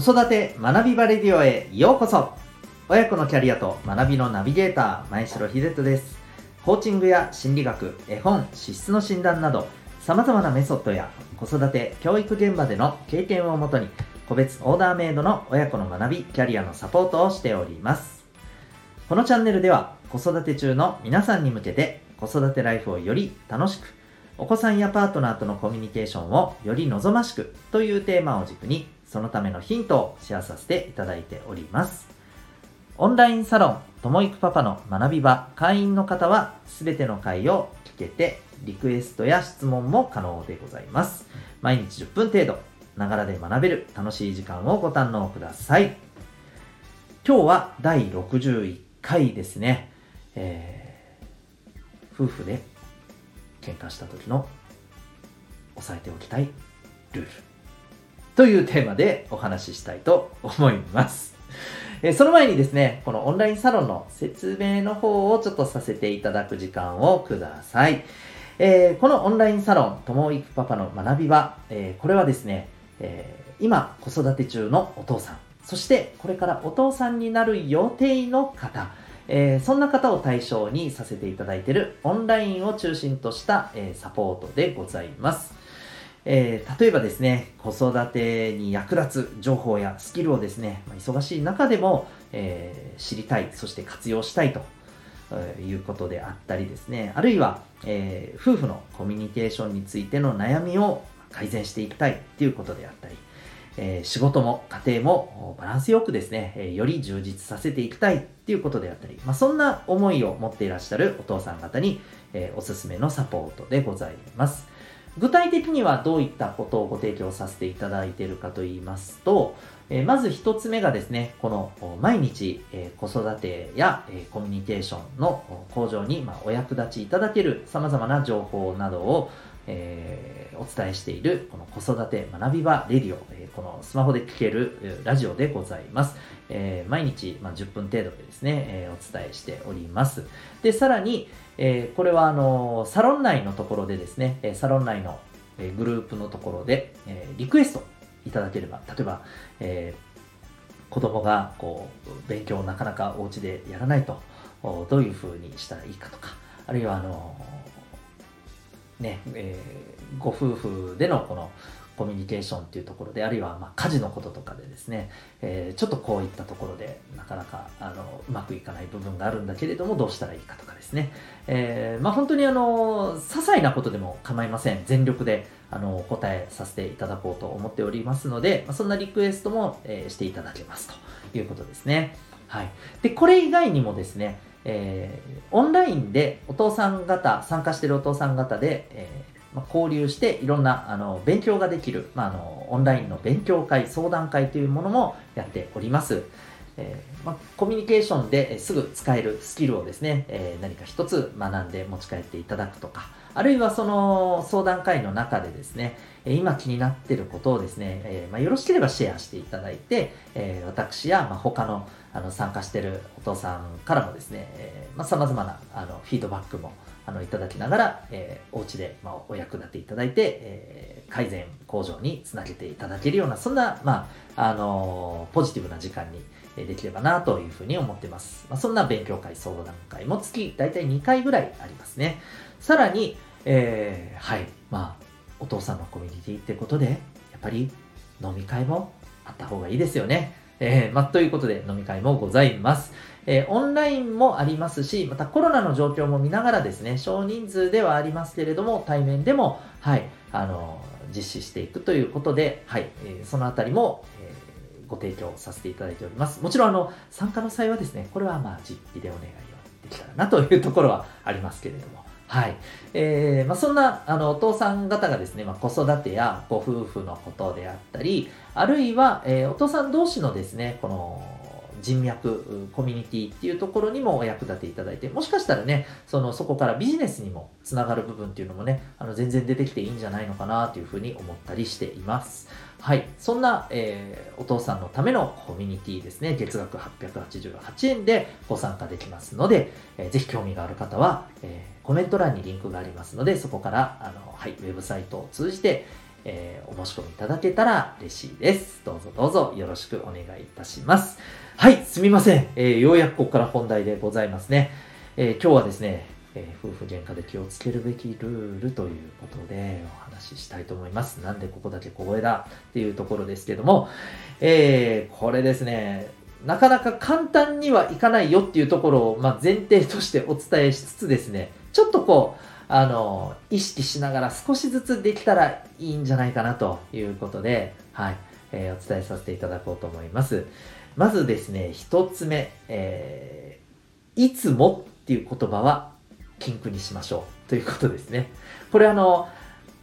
子育て学びバレディオへようこそ。親子のキャリアと学びのナビゲーター前城秀人です。コーチングや心理学絵本資質の診断など様々なメソッドや子育て教育現場での経験をもとに個別オーダーメイドの親子の学びキャリアのサポートをしております。このチャンネルでは子育て中の皆さんに向けて子育てライフをより楽しくお子さんやパートナーとのコミュニケーションをより望ましくというテーマを軸にそのためのヒントをシェアさせていただいております。オンラインサロン、ともいくパパの学び場、会員の方はすべての回を聞けて、リクエストや質問も可能でございます。毎日10分程度、ながらで学べる楽しい時間をご堪能ください。今日は第61回ですね。えー、夫婦で喧嘩した時の押さえておきたいルール。というテーマでお話ししたいと思います。えその前にですね、このオンラインサロンの説明の方をちょっとさせていただく時間をください。えー、このオンラインサロン、ともいくパパの学び場、えー、これはですね、えー、今子育て中のお父さん、そしてこれからお父さんになる予定の方、え、そんな方を対象にさせていただいているオンラインを中心とした、えサポートでございます。えー、例えばですね、子育てに役立つ情報やスキルをですね、ま忙しい中でも、えー、知りたい、そして活用したいということであったりですね、あるいは、えー、夫婦のコミュニケーションについての悩みを改善していきたいっていうことであったり、え、仕事も家庭もバランスよくですね、え、より充実させていきたいっていうことであったり、まあ、そんな思いを持っていらっしゃるお父さん方に、え、おすすめのサポートでございます。具体的にはどういったことをご提供させていただいているかと言いますと、えまず一つ目がですね、この毎日、え子育てや、えコミュニケーションの向上に、まお役立ちいただける様々な情報などを、え、お伝えしているこの子育て学び場レディオ、え、このスマホで聞けるラジオでございます。え、毎日、ま、10分程度でですね、えお伝えしております。で、さらに、えこれはあのサロン内のところでですね、サロン内のグループのところで、えリクエストいただければ、例えば、え子供がこう勉強をなかなかお家でやらないと、どういうふうにしたらいいかとか、あるいはあのね、えー、ご夫婦でのこのコミュニケーションっていうところで、あるいはま家事のこととかでですね、えー、ちょっとこういったところでなかなかあのうまくいかない部分があるんだけれども、どうしたらいいかとかですね、えー、まあ、本当にあの、些細なことでも構いません。全力であのお答えさせていただこうと思っておりますので、まそんなリクエストも、えしていただけますということですね。はい。で、これ以外にもですね、えー、オンラインでお父さん方、参加しているお父さん方で、えー、まあ、交流していろんなあの勉強ができる、まあ、あのオンラインの勉強会、相談会というものもやっております。えー、まあ、コミュニケーションですぐ使えるスキルをですね、えー、何か一つ学んで持ち帰っていただくとか、あるいはその相談会の中でですね、今気になっていることをですね、えー、まあ、よろしければシェアしていただいて、え私やま他のあの参加しているお父さんからもですね、えまあ、様々なあのフィードバックもあのいただきながら、えー、お家で、まあ、お役立ていただいて、えー、改善向上につなげていただけるようなそんな、まああのー、ポジティブな時間にできればなというふうに思ってます。まあ、そんな勉強会、相談会も月大体2回ぐらいありますね。さらに、えー、はい、まあ、お父さんのコミュニティってことで、やっぱり飲み会もあった方がいいですよね。えー、ま、ということで飲み会もございます。えー、オンラインもありますし、またコロナの状況も見ながらですね、少人数ではありますけれども、対面でも、はい、あのー、実施していくということで、はい、えー、そのあたりも、えご提供させていただいております。もちろん、あの、参加の際はですね、これはまあ、実費でお願いをできたらなというところはありますけれども、はい。えー、まあ、そんな、あの、お父さん方がですね、まあ、子育てやご夫婦のことであったり、あるいは、えー、お父さん同士のですね、この、人脈、コミュニティっていうところにもお役立ていただいて、もしかしたらね、その、そこからビジネスにもつながる部分っていうのもね、あの、全然出てきていいんじゃないのかなというふうに思ったりしています。はい。そんな、えー、お父さんのためのコミュニティですね、月額888円でご参加できますので、えー、ぜひ興味がある方は、えー、コメント欄にリンクがありますので、そこから、あの、はい、ウェブサイトを通じて、えー、お申し込みいただけたら嬉しいです。どうぞどうぞよろしくお願いいたします。はい、すみません。えー、ようやくここから本題でございますね。えー、今日はですね、え夫婦喧嘩で気をつけるべきルールということでお話ししたいと思います。なんでここだけ小声だっていうところですけども、えこれですね、なかなか簡単にはいかないよっていうところを、まあ、前提としてお伝えしつつですね、ちょっとこう、あの、意識しながら少しずつできたらいいんじゃないかなということで、はい、えー、お伝えさせていただこうと思います。まずですね、一つ目、えー、いつもっていう言葉は禁句にしましょうということですね。これあの、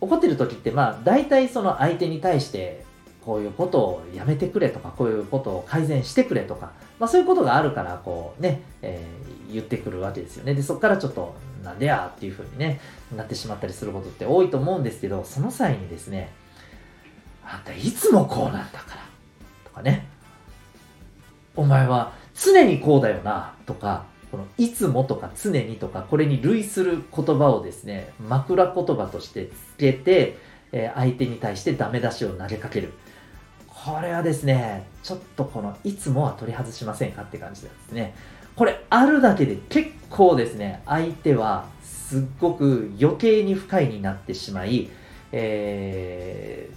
怒ってる時って、まあ、大体その相手に対して、こういうことをやめてくれとか、こういうことを改善してくれとか、まあそういうことがあるから、こうね、えー、言ってくるわけですよね。で、そこからちょっとなんでやっていう風にね、なってしまったりすることって多いと思うんですけど、その際にですね、あんたいつもこうなんだから、とかね、お前は常にこうだよな、とか、このいつもとか常にとか、これに類する言葉をですね、枕言葉としてつけて、え、相手に対してダメ出しを投げかける。これはですね、ちょっとこのいつもは取り外しませんかって感じですね。これあるだけで結構ですね、相手はすっごく余計に不快になってしまい、えー、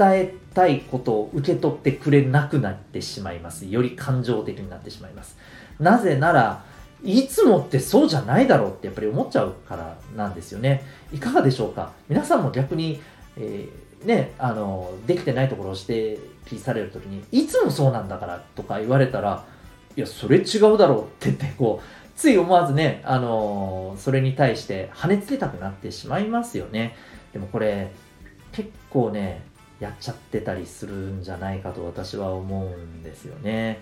伝えたいことを受け取ってくれなくなってしまいます。より感情的になってしまいます。なぜなら、いつもってそうじゃないだろうってやっぱり思っちゃうからなんですよね。いかがでしょうか？皆さんも逆に、えー、ね、あの、できてないところを指摘されるときに、いつもそうなんだからとか言われたら、いや、それ違うだろうって言って、こう、つい思わずね、あのー、それに対して跳ねつけたくなってしまいますよね。でもこれ、結構ね、やっちゃってたりするんじゃないかと私は思うんですよね。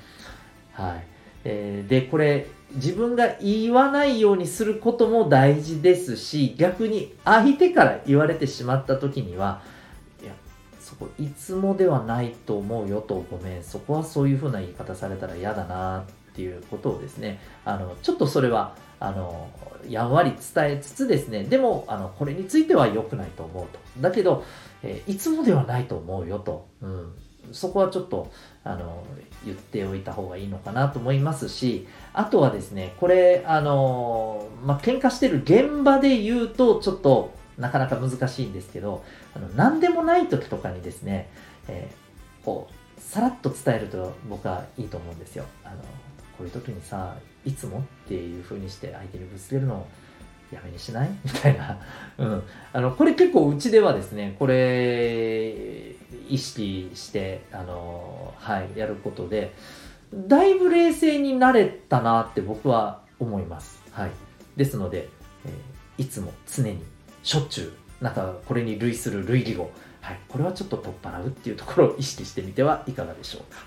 はい。えー、で、これ、自分が言わないようにすることも大事ですし、逆に相手から言われてしまった時には、いや、そこいつもではないと思うよと、ごめん、そこはそういう風な言い方されたら嫌だなっていうことをですね、あの、ちょっとそれは、あの、やんわり伝えつつですね、でも、あの、これについては良くないと思うと。だけど、え、いつもではないと思うよと。うん。そこはちょっと、あの、言っておいた方がいいのかなと思いますし、あとはですね、これ、あの、まあ、喧嘩してる現場で言うと、ちょっと、なかなか難しいんですけど、あの何でもない時とかにですね、えー、こう、さらっと伝えると僕はいいと思うんですよ。あの、こういう時にさ、いつもっていう風にして相手にぶつけるのをやめにしない？みたいな。うん。あの、これ結構うちではですね、これ、意識して、あの、はい、やることで、だいぶ冷静になれたなって僕は思います。はい。ですので、えー、いつも常にしょっちゅう、なんかこれに類する類義語、はい、これはちょっと取っ払うっていうところを意識してみてはいかがでしょうか。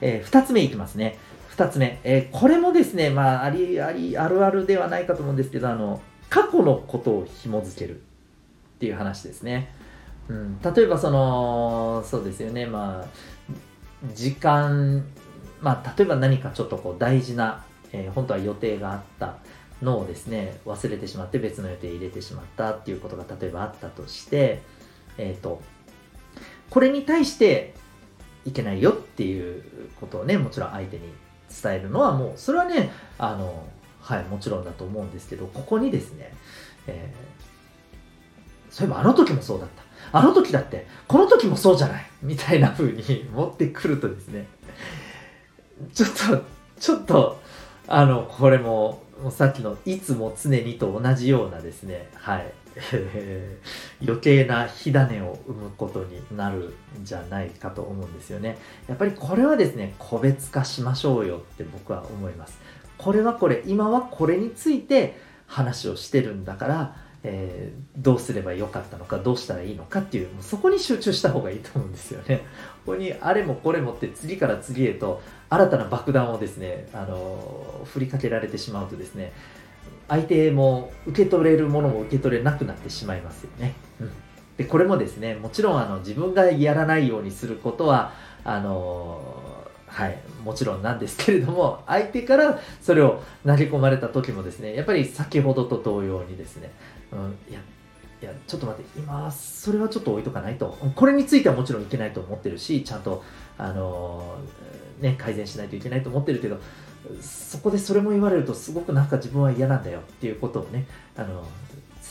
えー、二つ目いきますね。二つ目、えー、これもですね、まあ、あり、あり、あるあるではないかと思うんですけど、あの、過去のことを紐付けるっていう話ですね。うん、例えばその、そうですよね、まあ、時間、まあ、例えば何かちょっとこう大事な、えー、本当は予定があったのをですね、忘れてしまって別の予定入れてしまったっていうことが例えばあったとして、えっ、ー、と、これに対していけないよっていうことをね、もちろん相手に伝えるのはもう、それはね、あの、はい、もちろんだと思うんですけど、ここにですね、えー、そういえばあの時もそうだった。あの時だって、この時もそうじゃないみたいな風に持ってくるとですね、ちょっと、ちょっと、あの、これも、もうさっきのいつも常にと同じようなですね、はい、余計な火種を生むことになるんじゃないかと思うんですよね。やっぱりこれはですね、個別化しましょうよって僕は思います。これはこれ、今はこれについて話をしてるんだから、えー、どうすればよかったのか、どうしたらいいのかっていう、そこに集中した方がいいと思うんですよね。ここにあれもこれもって次から次へと新たな爆弾をですね、あのー、振りかけられてしまうとですね、相手も受け取れるものも受け取れなくなってしまいますよね。でこれもですねもちろんあの自分がやらないようにすることはあのはい、もちろんなんですけれども相手からそれを投げ込まれた時もですねやっぱり先ほどと同様にですね、うん、いやいやちょっと待って今それはちょっと置いとかないと。これについてはもちろんいけないと思ってるしちゃんとあのね改善しないといけないと思ってるけどそこでそれも言われるとすごくなんか自分は嫌なんだよっていうことをねあの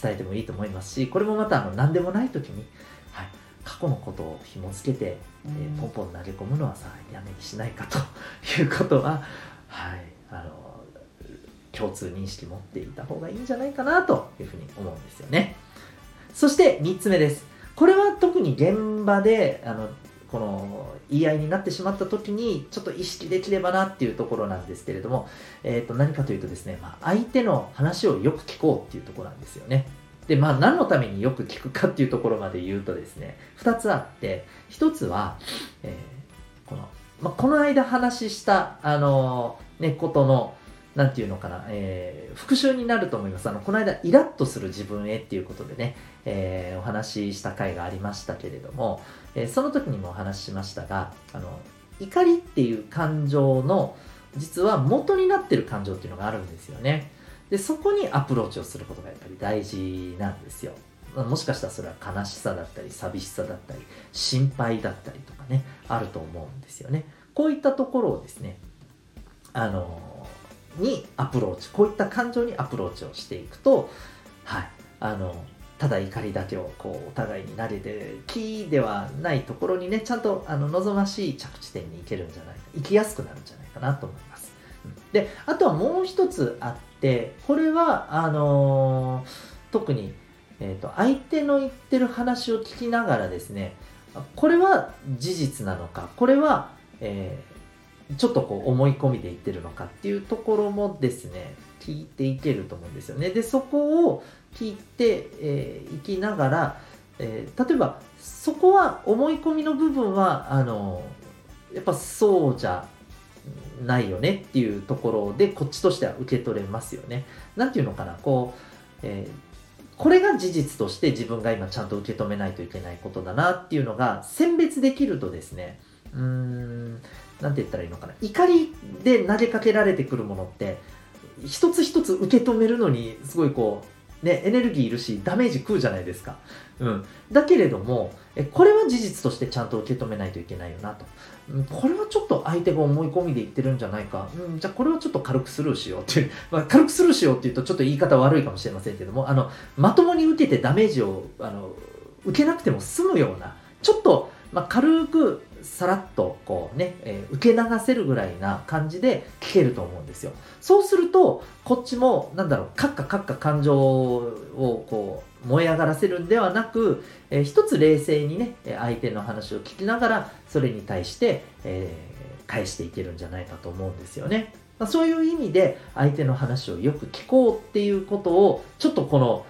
伝えてもいいと思いますしこれもまたあの何でもない時に、はい、過去のことを紐付けて、えー、ポンポン投げ込むのはさやめにしないかと いうことは、はい、あの共通認識持っていた方がいいんじゃないかなというふうに思うんですよね。そして3つ目です。これは特に現場であのこの言い合いになってしまった時にちょっと意識できればなっていうところなんですけれども、えー、と何かというとですね、まあ、相手の話をよく聞こうっていうところなんですよね。で、まあ何のためによく聞くかっていうところまで言うとですね、2つあって、1つは、えー、この、まあ、この間話した、あのー、ね、ことの、なんていうのかな、えー、復習になると思います。あの、この間、イラッとする自分へっていうことでね、えー、お話しした回がありましたけれども、えー、その時にもお話ししましたが、あの、怒りっていう感情の、実は元になってる感情っていうのがあるんですよね。で、そこにアプローチをすることがやっぱり大事なんですよ。もしかしたらそれは悲しさだったり、寂しさだったり、心配だったりとかね、あると思うんですよね。こういったところをですね、あのにアプローチこういった感情にアプローチをしていくとはいあのただ怒りだけをこうお互いに投げて木ではないところにねちゃんとあの望ましい着地点に行けるんじゃないか行きやすくなるんじゃないかなと思います。であとはもう一つあってこれはあのー、特に、えーと、相手の言ってる話を聞きながらですねこれは事実なのかこれは、えーちょっとこう思い込みで言ってるのかっていうところもですね聞いていけると思うんですよね。でそこを聞いてい、えー、きながら、えー、例えばそこは思い込みの部分はあのやっぱそうじゃないよねっていうところでこっちとしては受け取れますよね。なんていうのかなこう、えー、これが事実として自分が今ちゃんと受け止めないといけないことだなっていうのが選別できるとですねうーんなんて言ったらいいのかな。怒りで投げかけられてくるものって一つ一つ受け止めるのにすごいこうねエネルギーいるしダメージ食うじゃないですか、うん、だけれどもえこれは事実としてちゃんと受け止めないといけないよなと、ん、これはちょっと相手が思い込みで言ってるんじゃないか、うん、じゃあこれはちょっと軽くスルーしようっていう、まあ、軽くスルーしようっていうとちょっと言い方悪いかもしれませんけどもあのまともに受けてダメージをあの受けなくても済むようなちょっと、まあ、軽くさらっとこうね、えー、受け流せるぐらいな感じで聞けると思うんですよ。そうすると、こっちも、なんだろう、カッカカッカ感情をこう、燃え上がらせるんではなく、えー、一つ冷静にね、相手の話を聞きながら、それに対して、えー、返していけるんじゃないかと思うんですよね。まあ、そういう意味で、相手の話をよく聞こうっていうことを、ちょっとこの、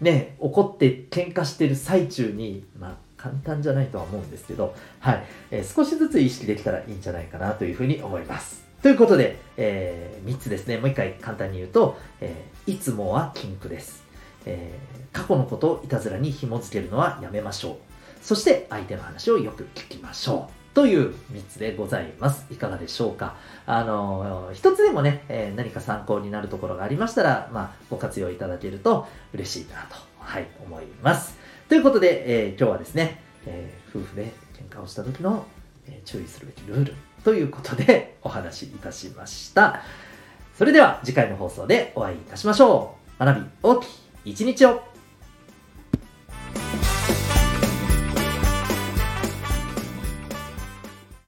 ね、怒って喧嘩してる最中に、まあ、簡単じゃないとは思うんですけど、はい、えー、少しずつ意識できたらいいんじゃないかなというふうに思います。ということで、えー、3つですね。もう一回簡単に言うと、えー、いつもは禁句です。えー、過去のことをいたずらに紐付けるのはやめましょう。そして相手の話をよく聞きましょう。という3つでございます。いかがでしょうか。あの、一つでもね、え、何か参考になるところがありましたら、まあ、ご活用いただけると嬉しいなと、はい、思います。ということで、えー、今日はですね、えー、夫婦で喧嘩をした時の、えー、注意するべきルールということで お話しいたしました。それでは次回の放送でお会いいたしましょう。学び大きい一日を